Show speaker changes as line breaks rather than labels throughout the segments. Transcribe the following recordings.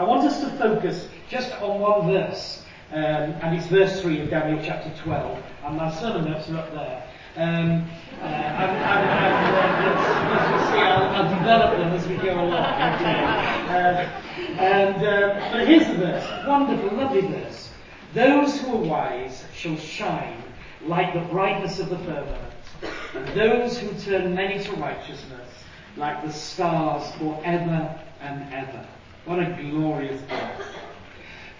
I want us to focus just on one verse, um, and it's verse 3 of Daniel chapter 12, and my sermon notes are up there. Um, uh, and, and, and uh, as see, I'll, I'll, develop them as we go along. Okay. Uh, and uh, but here's the verse, wonderful, lovely verse. Those who are wise shall shine like the brightness of the firmament, and those who turn many to righteousness like the stars forever and ever. What a glorious verse.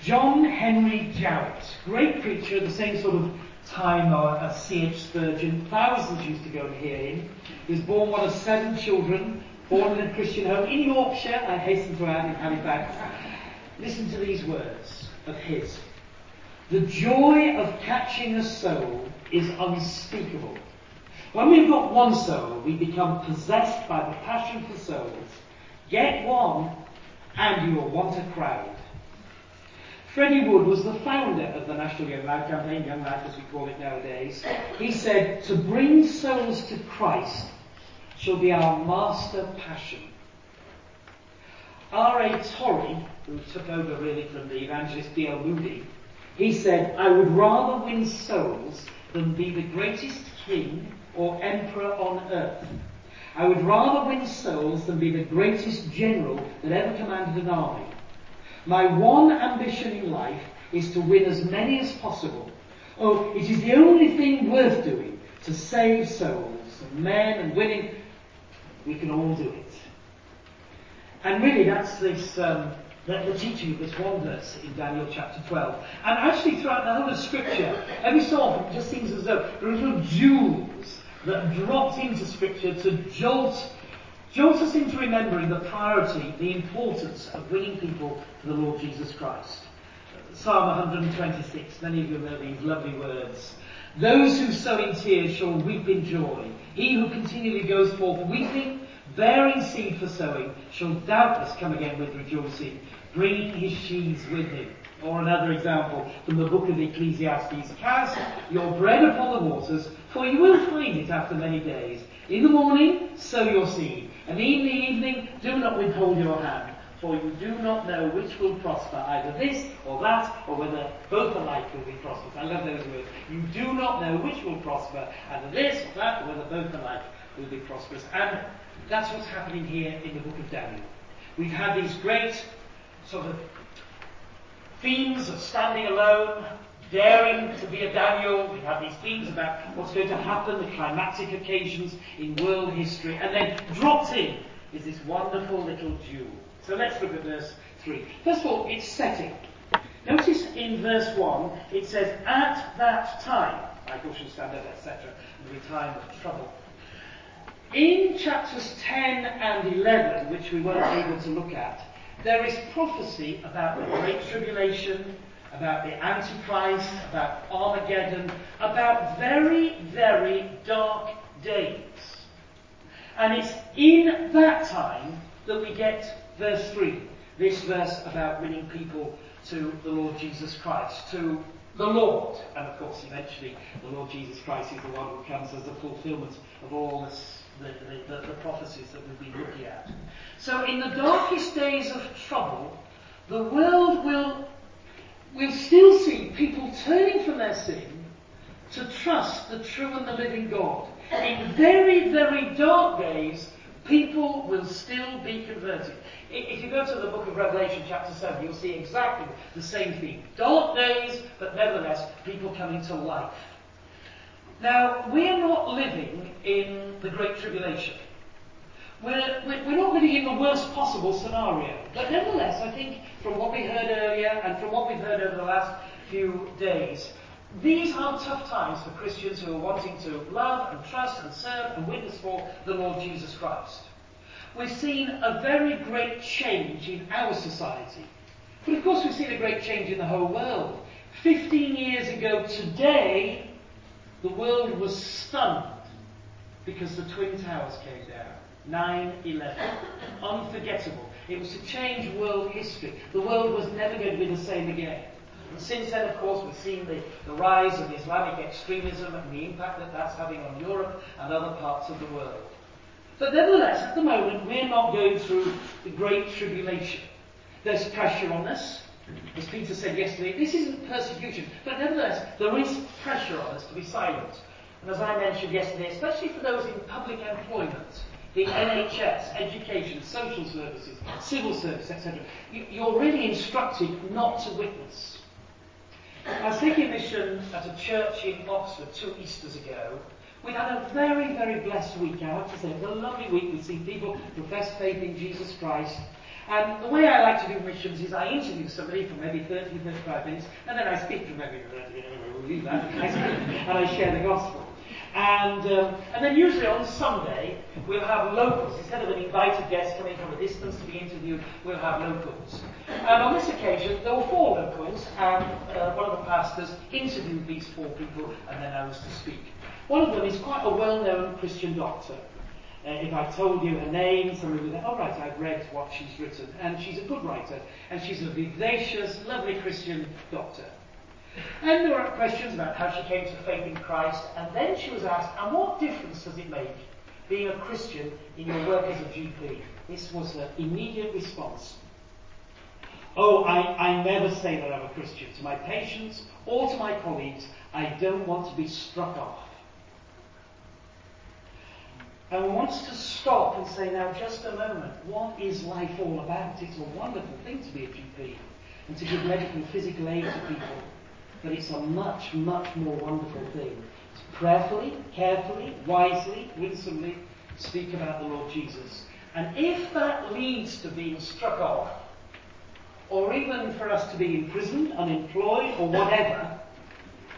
John Henry Jowett, great preacher, the same sort of time uh, as C.H. Spurgeon. Thousands used to go and hear him. He was born one of seven children, born in a Christian home in Yorkshire, I hasten to add, in Halifax. Listen to these words of his. The joy of catching a soul is unspeakable. When we've got one soul, we become possessed by the passion for souls. Get one and you will want a crowd. Freddie Wood was the founder of the National Young Life Campaign, Young Life as we call it nowadays. He said, to bring souls to Christ shall be our master passion. R.A. Torrey, who took over really from the evangelist D.L. Moody, he said, I would rather win souls than be the greatest king or emperor on earth. I would rather win souls than be the greatest general that ever commanded an army. My one ambition in life is to win as many as possible. Oh, it is the only thing worth doing to save souls, and men and women. We can all do it. And really, that's this um, the, the, teaching of this one verse in Daniel chapter 12. And actually, throughout the whole of Scripture, every so often it just seems as though there are little jewels that dropped into Scripture to jolt, jolt us into remembering the priority, the importance of bringing people to the Lord Jesus Christ. Psalm 126, many of you know these lovely words. Those who sow in tears shall reap in joy. He who continually goes forth weeping, bearing seed for sowing, shall doubtless come again with rejoicing, bringing his sheaves with him. Or another example from the book of Ecclesiastes. Cast your bread upon the waters, for you will find it after many days. In the morning, sow your seed, and in the evening, do not withhold your hand, for you do not know which will prosper, either this or that, or whether both alike will be prosperous. I love those words. You do not know which will prosper, either this or that, or whether both alike will be prosperous. And that's what's happening here in the book of Daniel. We've had these great sort of themes of standing alone, daring to be a Daniel. We have these themes about what's going to happen, the climactic occasions in world history, and then dropped in is this wonderful little jewel. So let's look at verse 3. First of all, it's setting. Notice in verse 1, it says, at that time, Michael should stand up, etc., the time of trouble. In chapters 10 and 11, which we weren't able to look at, there is prophecy about the Great Tribulation, about the Antichrist, about Armageddon, about very, very dark days. And it's in that time that we get verse 3, this verse about winning people to the Lord Jesus Christ, to the Lord. And of course, eventually, the Lord Jesus Christ is the one who comes as the fulfillment of all this the, the, the, prophecies that we've been looking at. So in the darkest days of trouble, the world will, will still see people turning from their sin to trust the true and the living God. In very, very dark days, people will still be converted. If you go to the book of Revelation, chapter 7, you'll see exactly the same thing. Dark days, but nevertheless, people coming to life. Now, we're not living in the Great Tribulation. We're, we're not living in the worst possible scenario. But nevertheless, I think from what we heard earlier and from what we've heard over the last few days, these are tough times for Christians who are wanting to love and trust and serve and witness for the Lord Jesus Christ. We've seen a very great change in our society. But of course, we've seen a great change in the whole world. Fifteen years ago today, the world was stunned because the Twin Towers came down. 9-11. Unforgettable. It was to change world history. The world was never going to be the same again. And since then, of course, we've seen the, the rise of Islamic extremism and the impact that that's having on Europe and other parts of the world. But nevertheless, at the moment, we're not going through the Great Tribulation. There's pressure on us. As Peter said yesterday, this isn't persecution, but nevertheless, there is pressure on us to be silent. And as I mentioned yesterday, especially for those in public employment, the NHS, education, social services, civil service, etc., you're really instructed not to witness. I was taking mission at a church in Oxford two Easters ago. We had a very, very blessed week. I have to say, it was a lovely week. We see people profess faith in Jesus Christ. And the way I like to do missions is I interview somebody for maybe 30, 35 minutes, and then I speak them maybe, leave that, and I share the gospel. And, um, and then usually on Sunday, we'll have locals. Instead of an invited guest coming from a distance to be interviewed, we'll have locals. And on this occasion, there were four locals, and uh, one of the pastors interviewed these four people, and then I was to speak. One of them is quite a well-known Christian doctor. Uh, if I told you her name, somebody would say, oh right, I've read what she's written. And she's a good writer, and she's a vivacious, lovely Christian doctor. And there were questions about how she came to faith in Christ, and then she was asked, and what difference does it make being a Christian in your work as a GP? This was her immediate response. Oh, I, I never say that I'm a Christian. To my patients or to my colleagues, I don't want to be struck off. And wants to stop and say, now just a moment, what is life all about? It's a wonderful thing to be a GP and to give medical and physical aid to people but it's a much, much more wonderful thing. To prayerfully, carefully, wisely, winsomely speak about the Lord Jesus. And if that leads to being struck off, or even for us to be imprisoned, unemployed, or whatever,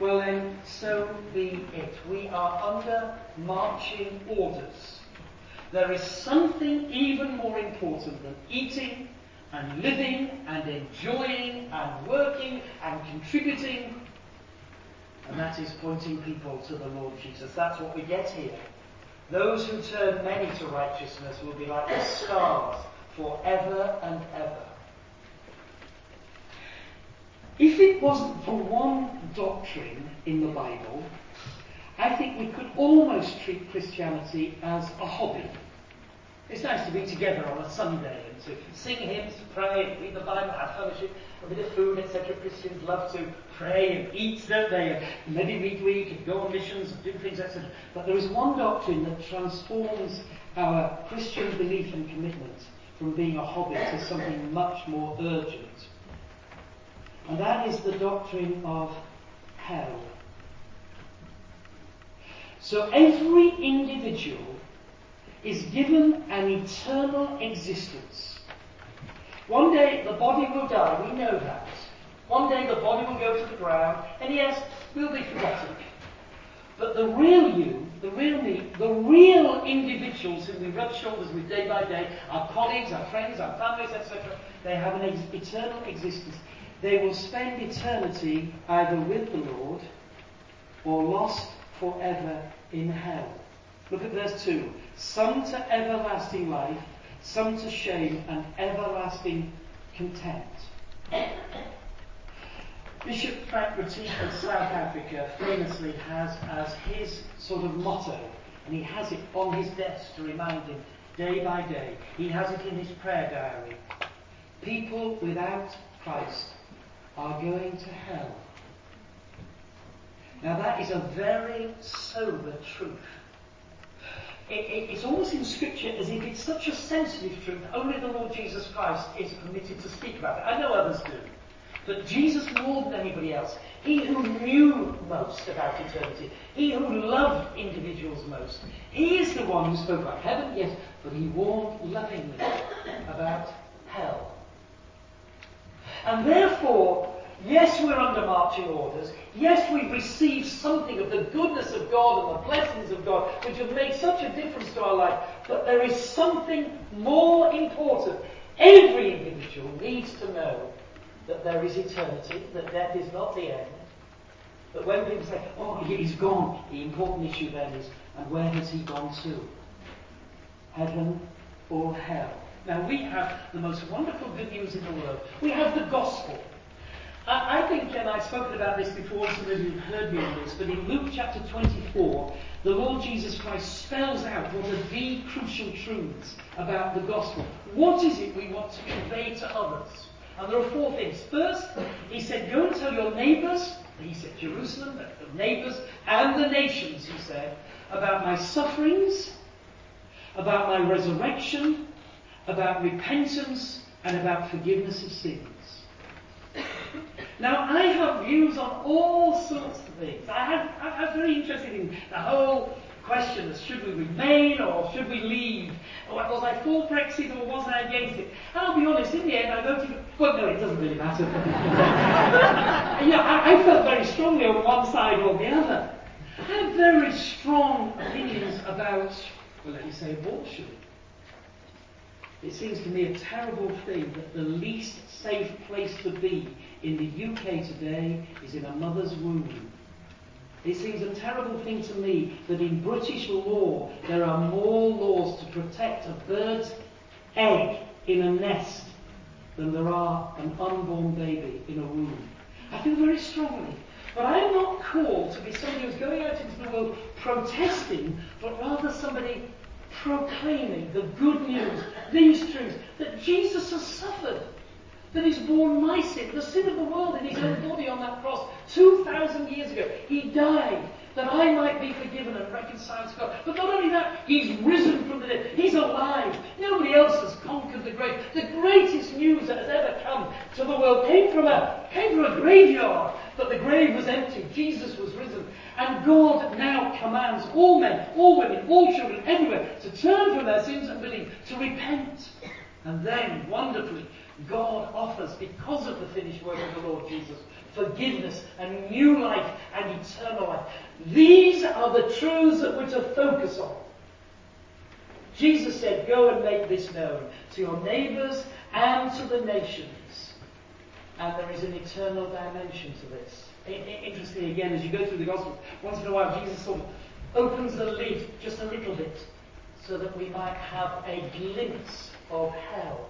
well then, so be it. We are under marching orders. There is something even more important than eating and living and enjoying and working and contributing. And that is pointing people to the Lord Jesus. That's what we get here. Those who turn many to righteousness will be like the stars forever and ever. If it wasn't for one doctrine in the Bible, I think we could almost treat Christianity as a hobby. It's nice to be together on a Sunday and to sing hymns, pray, read the Bible, have fellowship, a bit of food, etc. Christians love to pray and eat, don't they? And maybe read week and go on missions and do things, etc. But there is one doctrine that transforms our Christian belief and commitment from being a hobby to something much more urgent. And that is the doctrine of hell. So every individual is given an eternal existence. One day the body will die, we know that. One day the body will go to the ground, and yes, we'll be forgotten. But the real you, the real me, the real individuals who we rub shoulders with day by day, our colleagues, our friends, our families, etc., they have an ex- eternal existence. They will spend eternity either with the Lord or lost forever in hell. Look at verse 2 some to everlasting life, some to shame and everlasting contempt. Bishop Frank Retief of South Africa famously has as his sort of motto, and he has it on his desk to remind him day by day. He has it in his prayer diary. People without Christ are going to hell. Now that is a very sober truth it, it, it's almost in Scripture as if it's such a sensitive truth, only the Lord Jesus Christ is permitted to speak about it. I know others do. But Jesus more than anybody else, he who knew most about eternity, he who loved individuals most, he is the one who spoke about heaven, yes, but he warned lovingly about hell. And therefore, Yes, we're under marching orders. Yes, we've received something of the goodness of God and the blessings of God, which have made such a difference to our life. But there is something more important. Every individual needs to know that there is eternity, that death is not the end. But when people say, oh, he's gone, the important issue then is, and where has he gone to? Heaven or hell? Now we have the most wonderful good news in the world. We have the gospel. I, I think, and I've spoken about this before, some of you have heard me on this, but in Luke chapter 24, the Lord Jesus Christ spells out what are the crucial truths about the gospel. What is it we want to convey to others? And there are four things. First, he said, Go and tell your neighbours, he said Jerusalem, the neighbours, and the nations, he said, about my sufferings, about my resurrection, about repentance, and about forgiveness of sins. Now, I have views on all sorts of things. I have, I'm very interested in the whole question of should we remain or should we leave? Or was I for Brexit or was I against it? And I'll be honest, in the end I voted, well no, it doesn't really matter. yeah, I, I felt very strongly on one side or the other. I have very strong opinions about, well let me say abortion. It seems to me a terrible thing that the least safe place to be in the UK today is in a mother's womb. It seems a terrible thing to me that in British law there are more laws to protect a bird's egg in a nest than there are an unborn baby in a womb. I feel very strongly. But I am not called to be somebody who's going out into the world protesting, but rather somebody proclaiming the good news, these truths, that Jesus has suffered that he's borne my sin, the sin of the world in his own body on that cross 2,000 years ago. He died that I might be forgiven and reconciled to God. But not only that, he's risen from the dead. He's alive. Nobody else has conquered the grave. The greatest news that has ever come to the world came from a, came from a graveyard, but the grave was empty. Jesus was risen. And God now commands all men, all women, all children, everywhere to turn from their sins and believe, to repent. And then, wonderfully, God offers, because of the finished work of the Lord Jesus, forgiveness and new life and eternal life. These are the truths that we're to focus on. Jesus said, Go and make this known to your neighbours and to the nations. And there is an eternal dimension to this. Interestingly, again, as you go through the Gospels, once in a while Jesus sort of opens the lid just a little bit so that we might have a glimpse of hell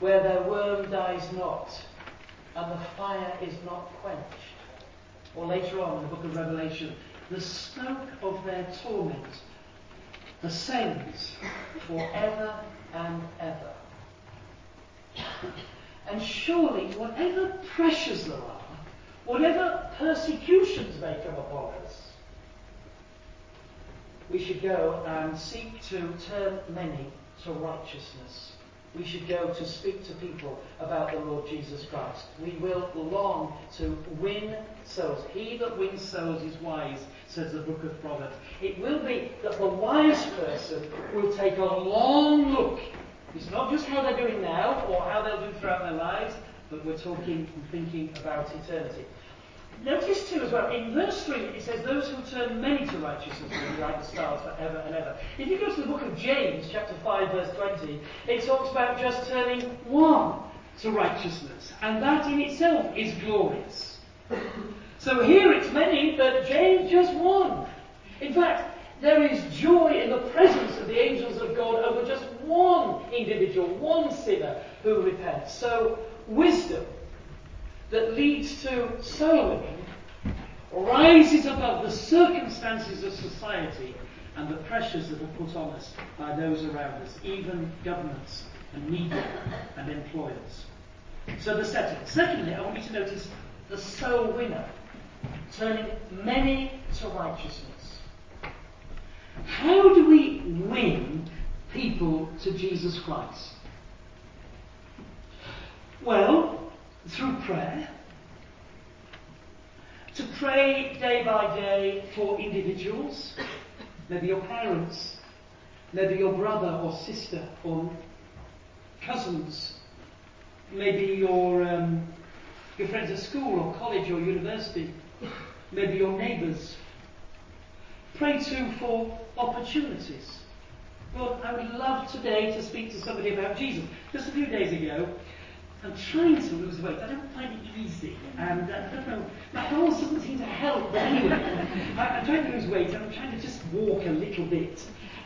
where their worm dies not, and the fire is not quenched. Or later on in the book of Revelation, the smoke of their torment ascends forever and ever. And surely, whatever pressures there are, whatever persecutions may come upon us, we should go and seek to turn many to righteousness we should go to speak to people about the Lord Jesus Christ. We will long to win souls. He that wins souls is wise, says the book of Proverbs. It will be that the wise person will take a long look. It's not just how they're doing now or how they'll do throughout their lives, but we're talking and thinking about eternity. Notice too as well, in verse 3 it says, Those who turn many to righteousness will be like the stars forever and ever. If you go to the book of James, chapter 5, verse 20, it talks about just turning one to righteousness. And that in itself is glorious. So here it's many, but James just one. In fact, there is joy in the presence of the angels of God over just one individual, one sinner who repents. So wisdom that leads to soul rises above the circumstances of society and the pressures that are put on us by those around us, even governments and media and employers. So the setting. Secondly, I want you to notice the soul winner, turning many to righteousness. How do we win people to Jesus Christ? Well, through prayer, to pray day by day for individuals, maybe your parents, maybe your brother or sister or cousins, maybe your, um, your friends at school or college or university, maybe your neighbours. Pray too for opportunities. Lord, I would love today to speak to somebody about Jesus. Just a few days ago, I'm trying to lose weight. I don't find it easy. And uh, I don't know, my health doesn't seem to help. Anyway, I, am trying to lose weight and I'm trying to just walk a little bit.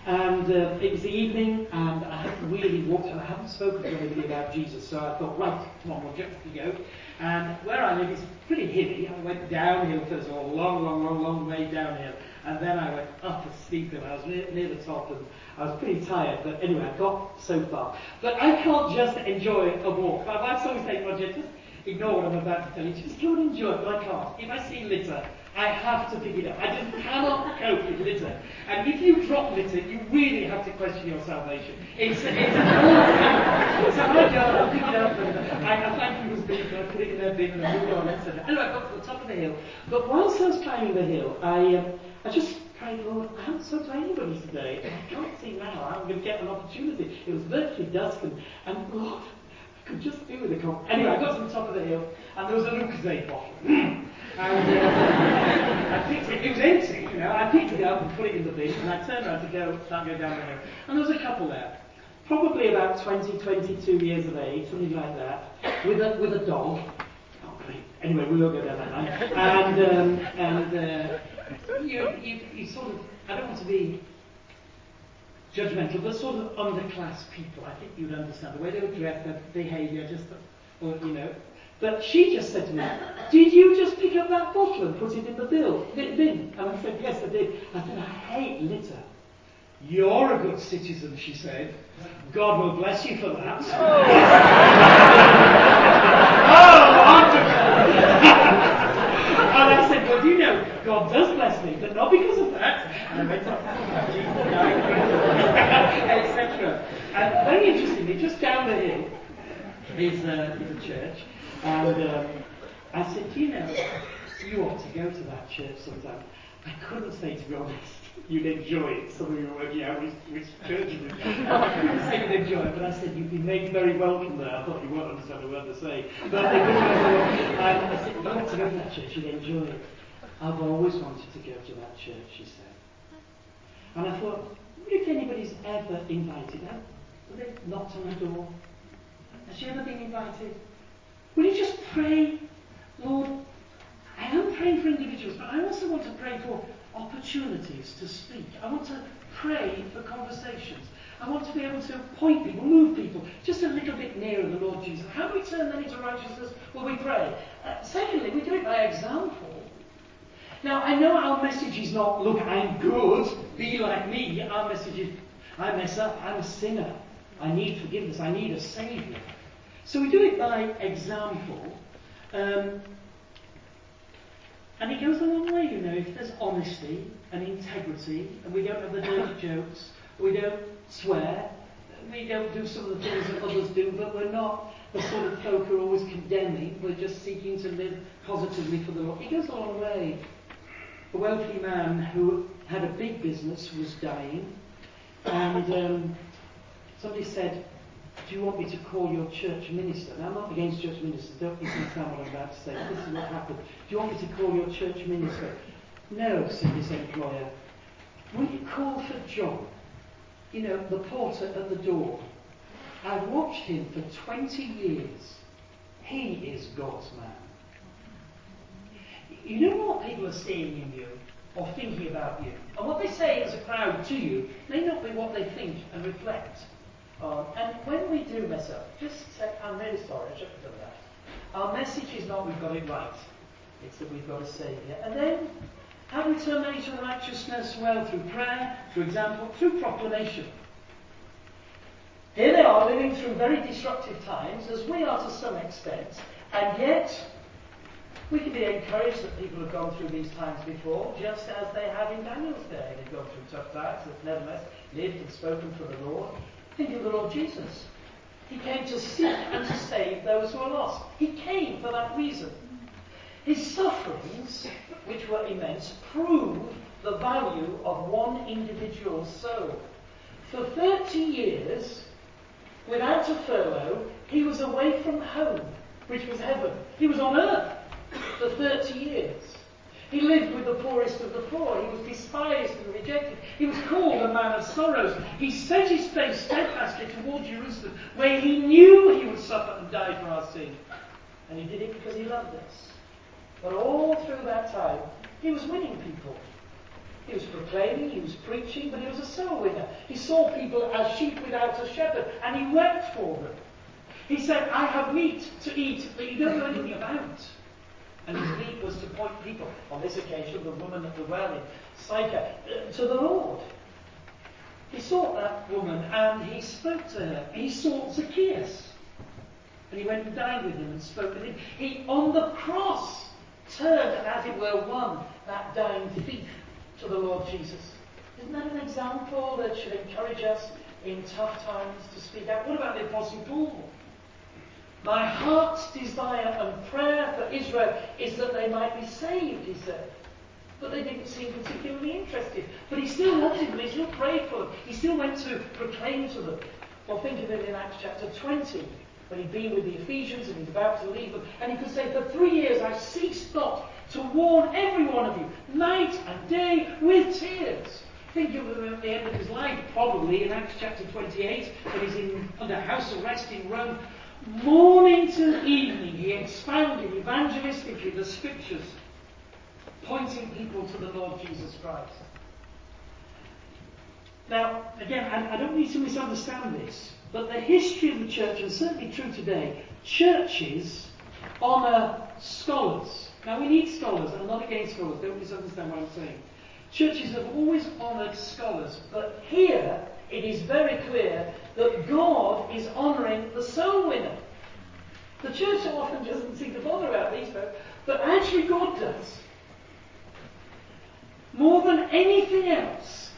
And uh, it was the evening, and I hadn't really walked, and I hadn't spoken to anybody about Jesus, so I thought, right, come on, we'll just go. And where I live is pretty hilly. I went downhill first of all, a long, long, long, long way downhill, and then I went up a steep hill. I was near, near the top, and I was pretty tired, but anyway, I got so far. But I can't just enjoy a walk. My wife's always saying, Roger, just ignore what I'm about to tell you. Just go and enjoy it, but I can't. If I see litter, I have to pick it up. I just cannot cope with litter. And if you drop litter, you really have to question your salvation. It's, it's So I go, I pick it up, and I, I thank people's bin, I put it in their bin, and I on, etc. Anyway, I got to the top of the hill. But whilst I was climbing the hill, I, um, I just prayed, Lord, I haven't spoken to anybody today. I can't see now. I'm going to get an opportunity. It was virtually dusk, and, and Lord, could just do with a cup. Anyway, I got to the top of the hill, and there was a Lucozade bottle. and uh, I picked it. It was empty, you know. I picked it up and put it in the bin, and I turned around to go, start going down the hill. And there was a couple there, probably about 20, 22 years of age, something like that, with a with a dog. Oh. Anyway, we will go down that line. And um, and uh, you, you you sort of. I don't want to be judgmental, but sort of underclass people. I think you'd understand the way they were dressed, their behaviour, just, or, you know. But she just said to me, Did you just pick up that bottle and put it in the bill, bin? And I said, Yes, I did. I said, I hate litter. You're a good citizen, she said. God will bless you for that. oh, wonderful! And I said, well, do you know, God does bless me, but not because of that. I etc. And very interestingly, just down the hill is, uh, is a church. And um, I said, you know, you ought to go to that church sometime. I couldn't say, to be honest, you'd enjoy it. Some of you were working out which, which church you did. I couldn't say you'd enjoy it, but I said, you'd be made very welcome there. I thought you won't understand a word to say. But and I said, you ought to go to that church, you'd enjoy it. I've always wanted to go to that church, she said. And I thought, if anybody's ever invited her, have they knocked on her door? Has she ever been invited? Will you just pray, Lord, I am praying for individuals, but I also want to pray for opportunities to speak. I want to pray for conversations. I want to be able to point people, move people just a little bit nearer the Lord Jesus. How do we turn that into righteousness? Well, we pray. Uh, secondly, we do it by example. Now, I know our message is not, look, I'm good, be like me. Our message is, I mess up, I'm a sinner. I need forgiveness, I need a Saviour. So we do it by example. Um, and it goes a long way, you know, if there's honesty and integrity, and we don't have the dirty jokes, we don't swear, we don't do some of the things that others do, but we're not the sort of folk who are always condemning, we're just seeking to live positively for the Lord. It goes a long way. A wealthy man who had a big business was dying, and um, somebody said, do you want me to call your church minister? Now, I'm not against church ministers. Don't misunderstand what I'm about to say. This is what happened. Do you want me to call your church minister? No, said his employer. Will you call for John? You know, the porter at the door. I've watched him for 20 years. He is God's man. You know what people are seeing in you or thinking about you. And what they say as a crowd to you may not be what they think and reflect um, and when we do mess up, just say, I'm really sorry, I shouldn't have done that. Our message is not we've got it right, it's that we've got a Saviour. And then, how do we turn that into righteousness? Well, through prayer, through example, through proclamation. Here they are living through very disruptive times, as we are to some extent, and yet we can be encouraged that people have gone through these times before, just as they have in Daniel's day. They've gone through tough times, but nevertheless lived and spoken for the Lord. Think of the Lord Jesus. He came to seek and to save those who are lost. He came for that reason. His sufferings, which were immense, prove the value of one individual soul. For 30 years, without a furlough, he was away from home, which was heaven. He was on earth for 30 years. He lived with the poorest of the poor. He was despised and rejected. He was called a man of sorrows. He set his face steadfastly toward Jerusalem, where he knew he would suffer and die for our sin. And he did it because he loved us. But all through that time, he was winning people. He was proclaiming, he was preaching, but he was a soul winner. He saw people as sheep without a shepherd, and he wept for them. He said, I have meat to eat that you don't know anything about. And his need was to point people, on this occasion, the woman at the well in Sychar, uh, to the Lord. He sought that woman and he spoke to her. He sought Zacchaeus. And he went and dined with him and spoke with him. He, on the cross, turned as it were, won that dying thief to the Lord Jesus. Isn't that an example that should encourage us in tough times to speak out? What about the Apostle Paul? My heart's desire and prayer for Israel is that they might be saved, he said. But they didn't seem particularly interested. But he still wanted them, he still prayed for them, he still went to proclaim to them. Well, think of it in Acts chapter 20, when he'd been with the Ephesians and he's about to leave them. And he could say, For three years I ceased not to warn every one of you, night and day, with tears. Think of him at the end of his life, probably in Acts chapter 28, when he's in, under house arrest in Rome. Morning to evening, he expounded evangelistically the scriptures, pointing people to the Lord Jesus Christ. Now, again, I, I don't need to misunderstand this, but the history of the church, and certainly true today, churches honour scholars. Now, we need scholars. And I'm not against scholars. Don't misunderstand what I'm saying. Churches have always honoured scholars, but here it is very clear that God is honouring the soul winner. The church often doesn't seem to bother about these folks, but actually God does. More than anything else,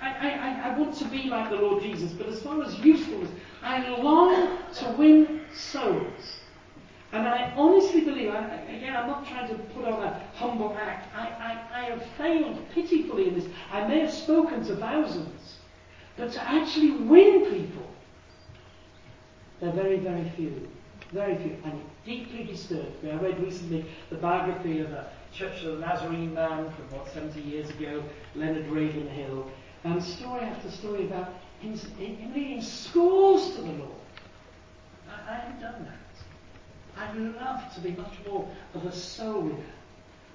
I, I, I want to be like the Lord Jesus, but as far as usefulness, I long to win souls. And I honestly believe, I, again, I'm not trying to put on a humble act. I, I, I have failed pitifully in this. I may have spoken to thousands, but to actually win people, they're very, very few. Very few. And deeply disturbed me. I read recently the biography of a Church of the Nazarene man from, what, 70 years ago, Leonard Ravenhill, and story after story about him, him leading schools to the Lord. I, I haven't done that. I'd love to be much more of a soul winner.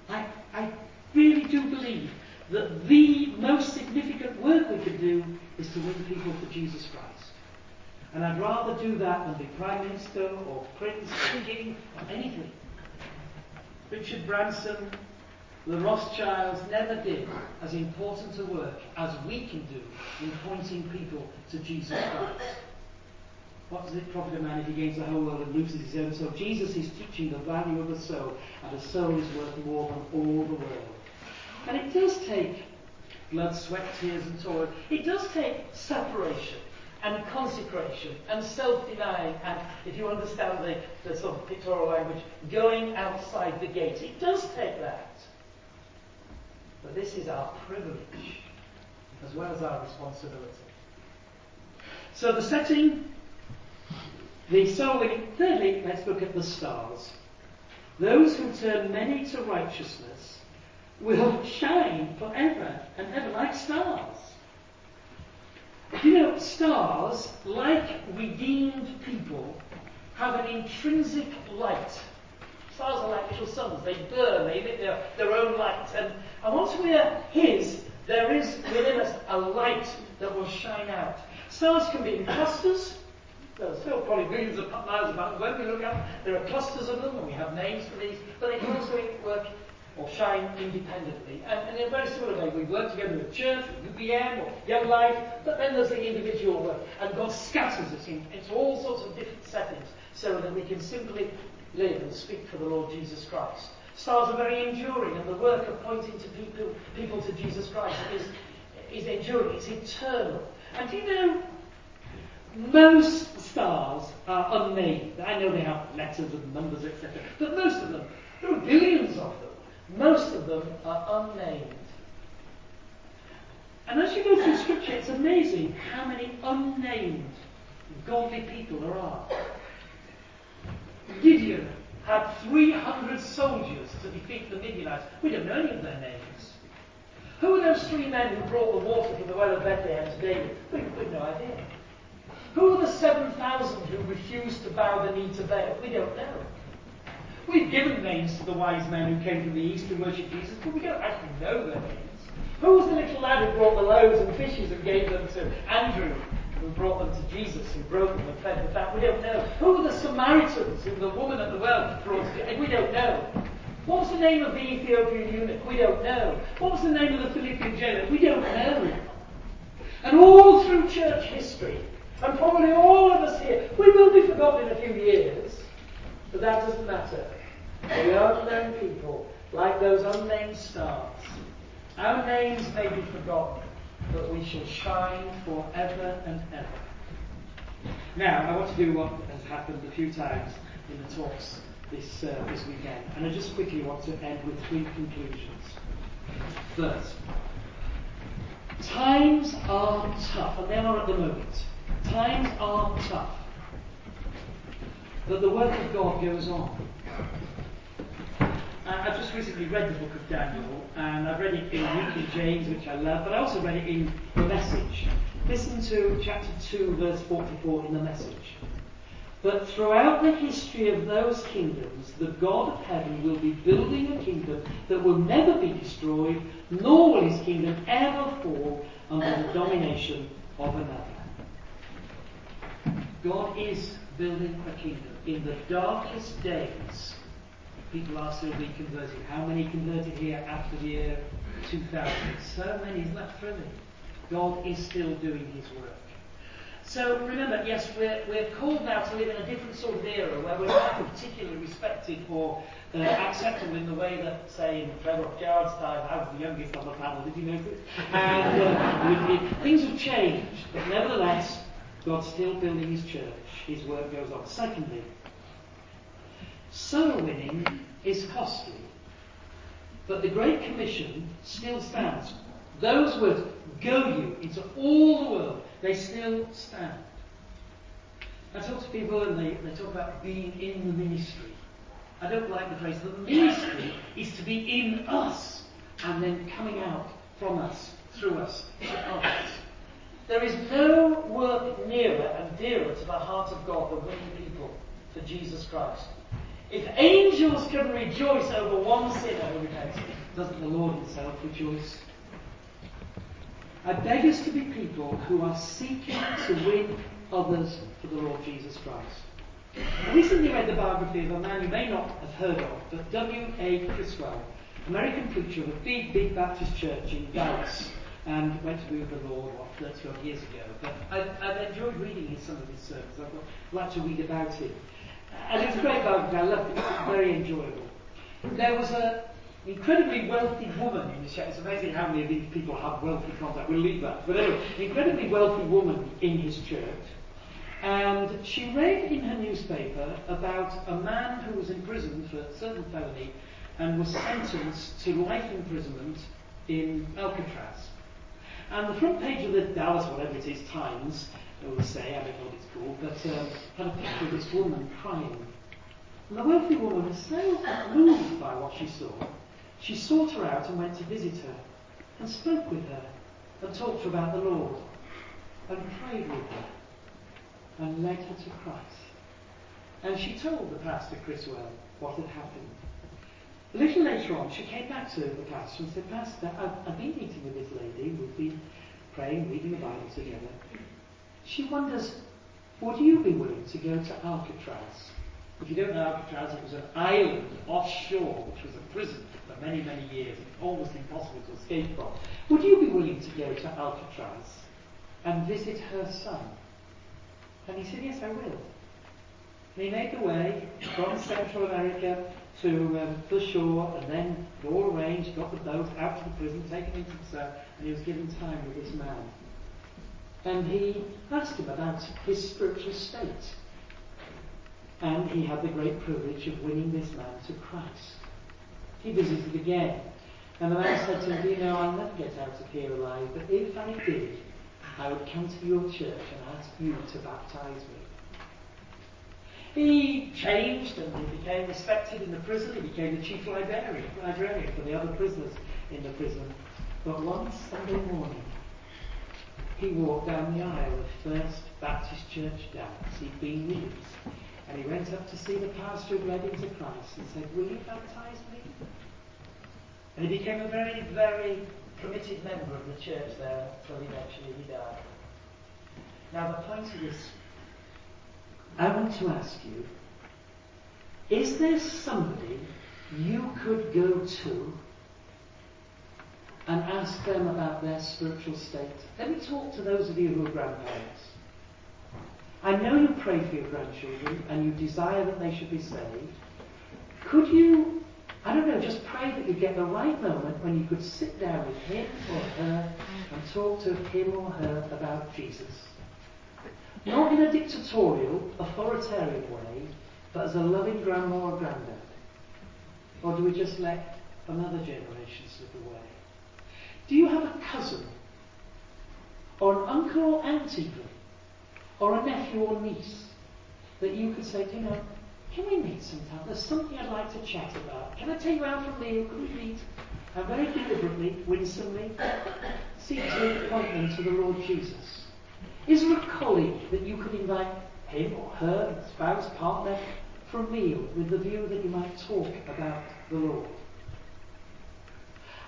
I, I really do believe that the most significant work we can do is to win people for Jesus Christ. And I'd rather do that than be Prime Minister or Prince or King or anything. Richard Branson, the Rothschilds never did as important a work as we can do in pointing people to Jesus Christ. What does it profit a man if he gains the whole world and loses his own soul? Jesus is teaching the value of the soul, and a soul is worth more than all the world. And it does take blood, sweat, tears, and toil. It does take separation and consecration and self-denying and, if you understand the, the sort of pictorial language, going outside the gate. It does take that. But this is our privilege as well as our responsibility. So the setting, the soul winning. Thirdly, let's look at the stars. Those who turn many to righteousness will shine forever and ever like stars. You know, stars, like redeemed people, have an intrinsic light. Stars are like little suns. They burn. They emit their, their own light. And, and once we're His, there is within us a light that will shine out. Stars can be in clusters. There are still probably millions of miles apart. When we look up, there are clusters of them, and we have names for these. But they can also work or shine independently. And, and, in a very similar way, we work together with church, with UPM, or Young Life, but then there's the individual work. And God scatters us in, into all sorts of different settings so that we can simply live and speak for the Lord Jesus Christ. Stars are very enduring, and the work of pointing to people, people to Jesus Christ is, is enduring, it's eternal. And do you know, most stars are unnamed. I know they have letters and numbers, etc., but most of them, there are billions of them. Most of them are unnamed. And as you go through Scripture, it's amazing how many unnamed godly people there are. Gideon had 300 soldiers to defeat the Midianites. We don't know any of their names. Who are those three men who brought the water from the well of Bethlehem to David? We, have no idea. Who are the 7,000 who refused to bow the knee to Baal? We don't know. We've given names to the wise men who came from the east to worship Jesus, but we don't actually know their names. Who was the little lad who brought the loaves and fishes and gave them to Andrew, who brought them to Jesus, who broke them and fed the fat? We don't know. Who were the Samaritans who the woman at the well brought We don't know. What was the name of the Ethiopian eunuch? We don't know. What was the name of the Philippian jailer? We don't know. And all through church history, and probably all of us here, we will be forgotten in a few years, but that doesn't matter. We are unknown people, like those unnamed stars. Our names may be forgotten, but we shall shine forever and ever. Now, I want to do what has happened a few times in the talks this, uh, this weekend, and I just quickly want to end with three conclusions. First, times are tough, and they are at the moment. Times are tough. But the work of God goes on. I've just recently read the book of Daniel, and I've read it in New King James, which I love, but I also read it in the Message. Listen to chapter 2, verse 44 in the Message. But throughout the history of those kingdoms, the God of heaven will be building a kingdom that will never be destroyed, nor will his kingdom ever fall under the domination of another. God is building a kingdom. In the darkest days, people are still being converted. How many converted here after the year 2000? So many, isn't that thrilling? God is still doing his work. So remember, yes, we're, we're called now to live in a different sort of era where we're not particularly respected or uh, acceptable in the way that, say, in Trevor Gerard's time, I was the youngest on the panel, did you notice? And uh, things have changed, but nevertheless, God's still building his church. His work goes on. Secondly, soul winning is costly, but the Great Commission still stands. Those words, go you into all the world, they still stand. I talk to people and they, they talk about being in the ministry. I don't like the phrase, the ministry is to be in us and then coming out from us, through us, to others. There is no work nearer and dearer to the heart of God than winning people for Jesus Christ. If angels can rejoice over one sinner who repents, doesn't the Lord himself rejoice? I beg us to be people who are seeking to win others for the Lord Jesus Christ. I recently read the biography of a man you may not have heard of, but W.A. Criswell, American preacher of a big, big Baptist church in Dallas, and went to be with the Lord, what, 30 odd years ago. But I've, I've enjoyed reading some of his sermons. I'd like to read about him. And it's a great biography. I loved it. Very enjoyable. There was a incredibly wealthy woman in the church. It's amazing how many of these people have wealthy contact. We'll leave that. But anyway, an incredibly wealthy woman in his church. And she read in her newspaper about a man who was in prison for a certain felony and was sentenced to life imprisonment in Alcatraz. And the front page of the Dallas, whatever it is, Times, it will say, I don't know what it's called, but um, had a picture of this woman crying. And the wealthy woman was so moved by what she saw, she sought her out and went to visit her, and spoke with her, and talked to her about the Lord, and prayed with her, and led her to Christ. And she told the pastor, Criswell, what had happened. A little later on, she came back to the pastor and said, Pastor, I've, I've been meeting with this lady. We've been praying, reading the Bible together. She wonders, would you be willing to go to Alcatraz? If you don't know Alcatraz, it was an island offshore, which was a prison for many, many years, almost impossible to escape from. Would you be willing to go to Alcatraz and visit her son? And he said, Yes, I will. And he made the way from Central America to um, the shore, and then all arranged, got the boat out to the prison, taken into the cell, and he was given time with this man. And he asked him about his spiritual state. And he had the great privilege of winning this man to Christ. He visited again. And the man said to him, You know, I'll never get out of here alive, but if I did, I would come to your church and ask you to baptize me. He changed and he became respected in the prison. He became the chief librarian, librarian for the other prisoners in the prison. But one Sunday morning, he walked down the aisle of First Baptist Church Dallas. Years. And he went up to see the pastor who led him to Christ and said, Will you baptize me? And he became a very, very committed member of the church there until eventually he died. Now, the point of this, I want to ask you is there somebody you could go to and ask them about their spiritual state? Let me talk to those of you who are grandparents. I know you pray for your grandchildren and you desire that they should be saved. Could you, I don't know, just pray that you get the right moment when you could sit down with him or her and talk to him or her about Jesus? Not in a dictatorial, authoritarian way, but as a loving grandma or granddad. Or do we just let another generation slip away? Do you have a cousin? Or an uncle or aunt even? or a nephew or niece that you could say, you know, can we meet sometime? There's something I'd like to chat about. Can I take you out for a meal? Can we meet? And very deliberately, winsomely, seek to point them to the Lord Jesus. Is there a colleague that you could invite him or her, spouse, partner, for a meal with the view that you might talk about the Lord?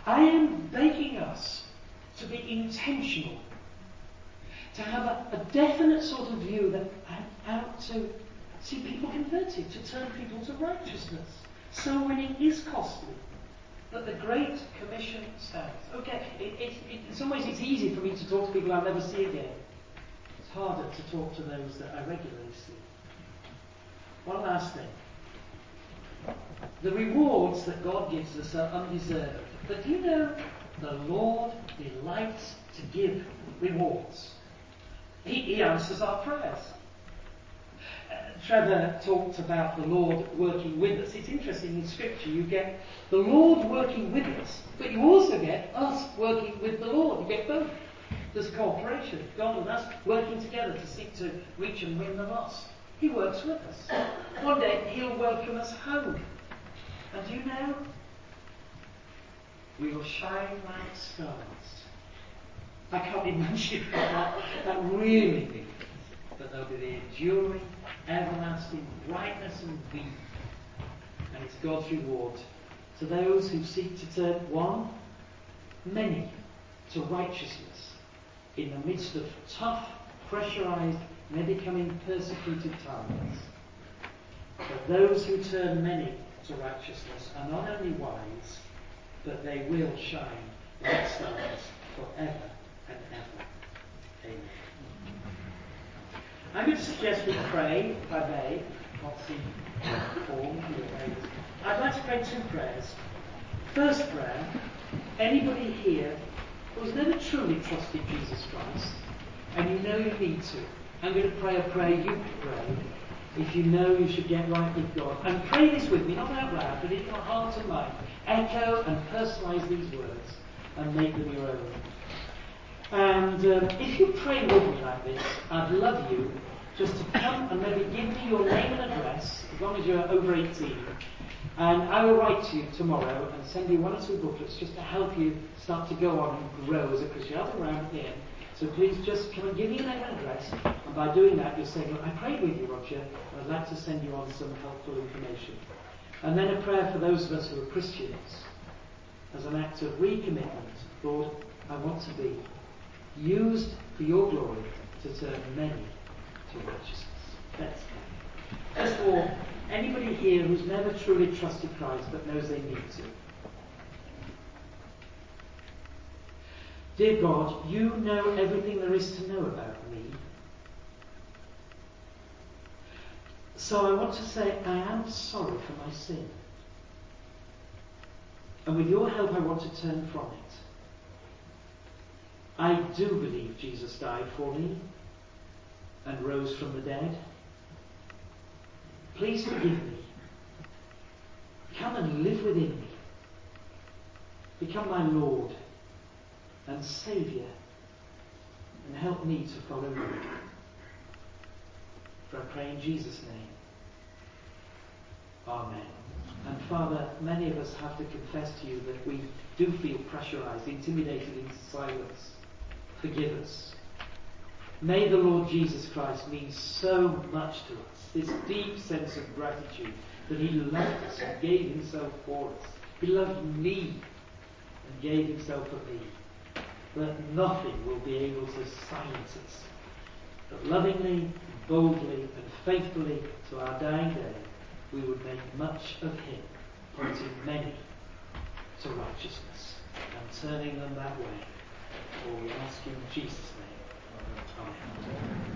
I am begging us to be intentional to have a, a definite sort of view that I'm out to see people converted, to turn people to righteousness. So winning is costly. But the Great Commission stands. Okay, it, it, it, in some ways it's easy for me to talk to people I'll never see again. It's harder to talk to those that I regularly see. One last thing. The rewards that God gives us are undeserved. But you know the Lord delights to give rewards? He, he answers our prayers. Uh, Trevor talked about the Lord working with us. It's interesting in Scripture you get the Lord working with us, but you also get us working with the Lord. You get both. There's cooperation. God and us working together to seek to reach and win the lost. He works with us. One day He'll welcome us home. And do you know? We will shine like stars I can't imagine that, that really means. But there'll be the enduring, everlasting brightness and beauty. And it's God's reward to those who seek to turn one, many, to righteousness in the midst of tough, pressurized, maybe becoming persecuted times. But those who turn many to righteousness are not only wise, but they will shine like stars forever and ever. Amen. I'm going to suggest we pray, if I may, form, I'd like to pray two prayers. First prayer, anybody here who's never truly trusted Jesus Christ, and you know you need to, I'm going to pray a prayer you pray if you know you should get right with God. And pray this with me, not out loud, but in your heart and mind. Echo and personalize these words and make them your own. And um, if you pray with me like this, I'd love you just to come and maybe give me your name and address, as long as you're over 18. And I will write to you tomorrow and send you one or two booklets just to help you start to go on and grow as a Christian. Be around here. So please just come and give and address. And by doing that, you're saying, I prayed with you, Roger. I'd like to send you on some helpful information. And then a prayer for those of us who are Christians as an act of recommitment. Lord, I want to be used for your glory to turn many to righteousness. Let's pray. First of all, anybody here who's never truly trusted Christ but knows they need to. Dear God, you know everything there is to know about me. So I want to say I am sorry for my sin. And with your help, I want to turn from it. I do believe Jesus died for me and rose from the dead. Please forgive me. Come and live within me. Become my Lord and Saviour and help me to follow you. For I pray in Jesus' name. Amen. And Father, many of us have to confess to you that we do feel pressurized, intimidated into silence. Forgive us. May the Lord Jesus Christ mean so much to us, this deep sense of gratitude that He loved us and gave Himself for us. He loved me and gave himself for me, that nothing will be able to silence us. That lovingly, boldly, and faithfully to our dying day, we would make much of him, pointing many to righteousness and turning them that way. For we ask in Jesus' name. Amen.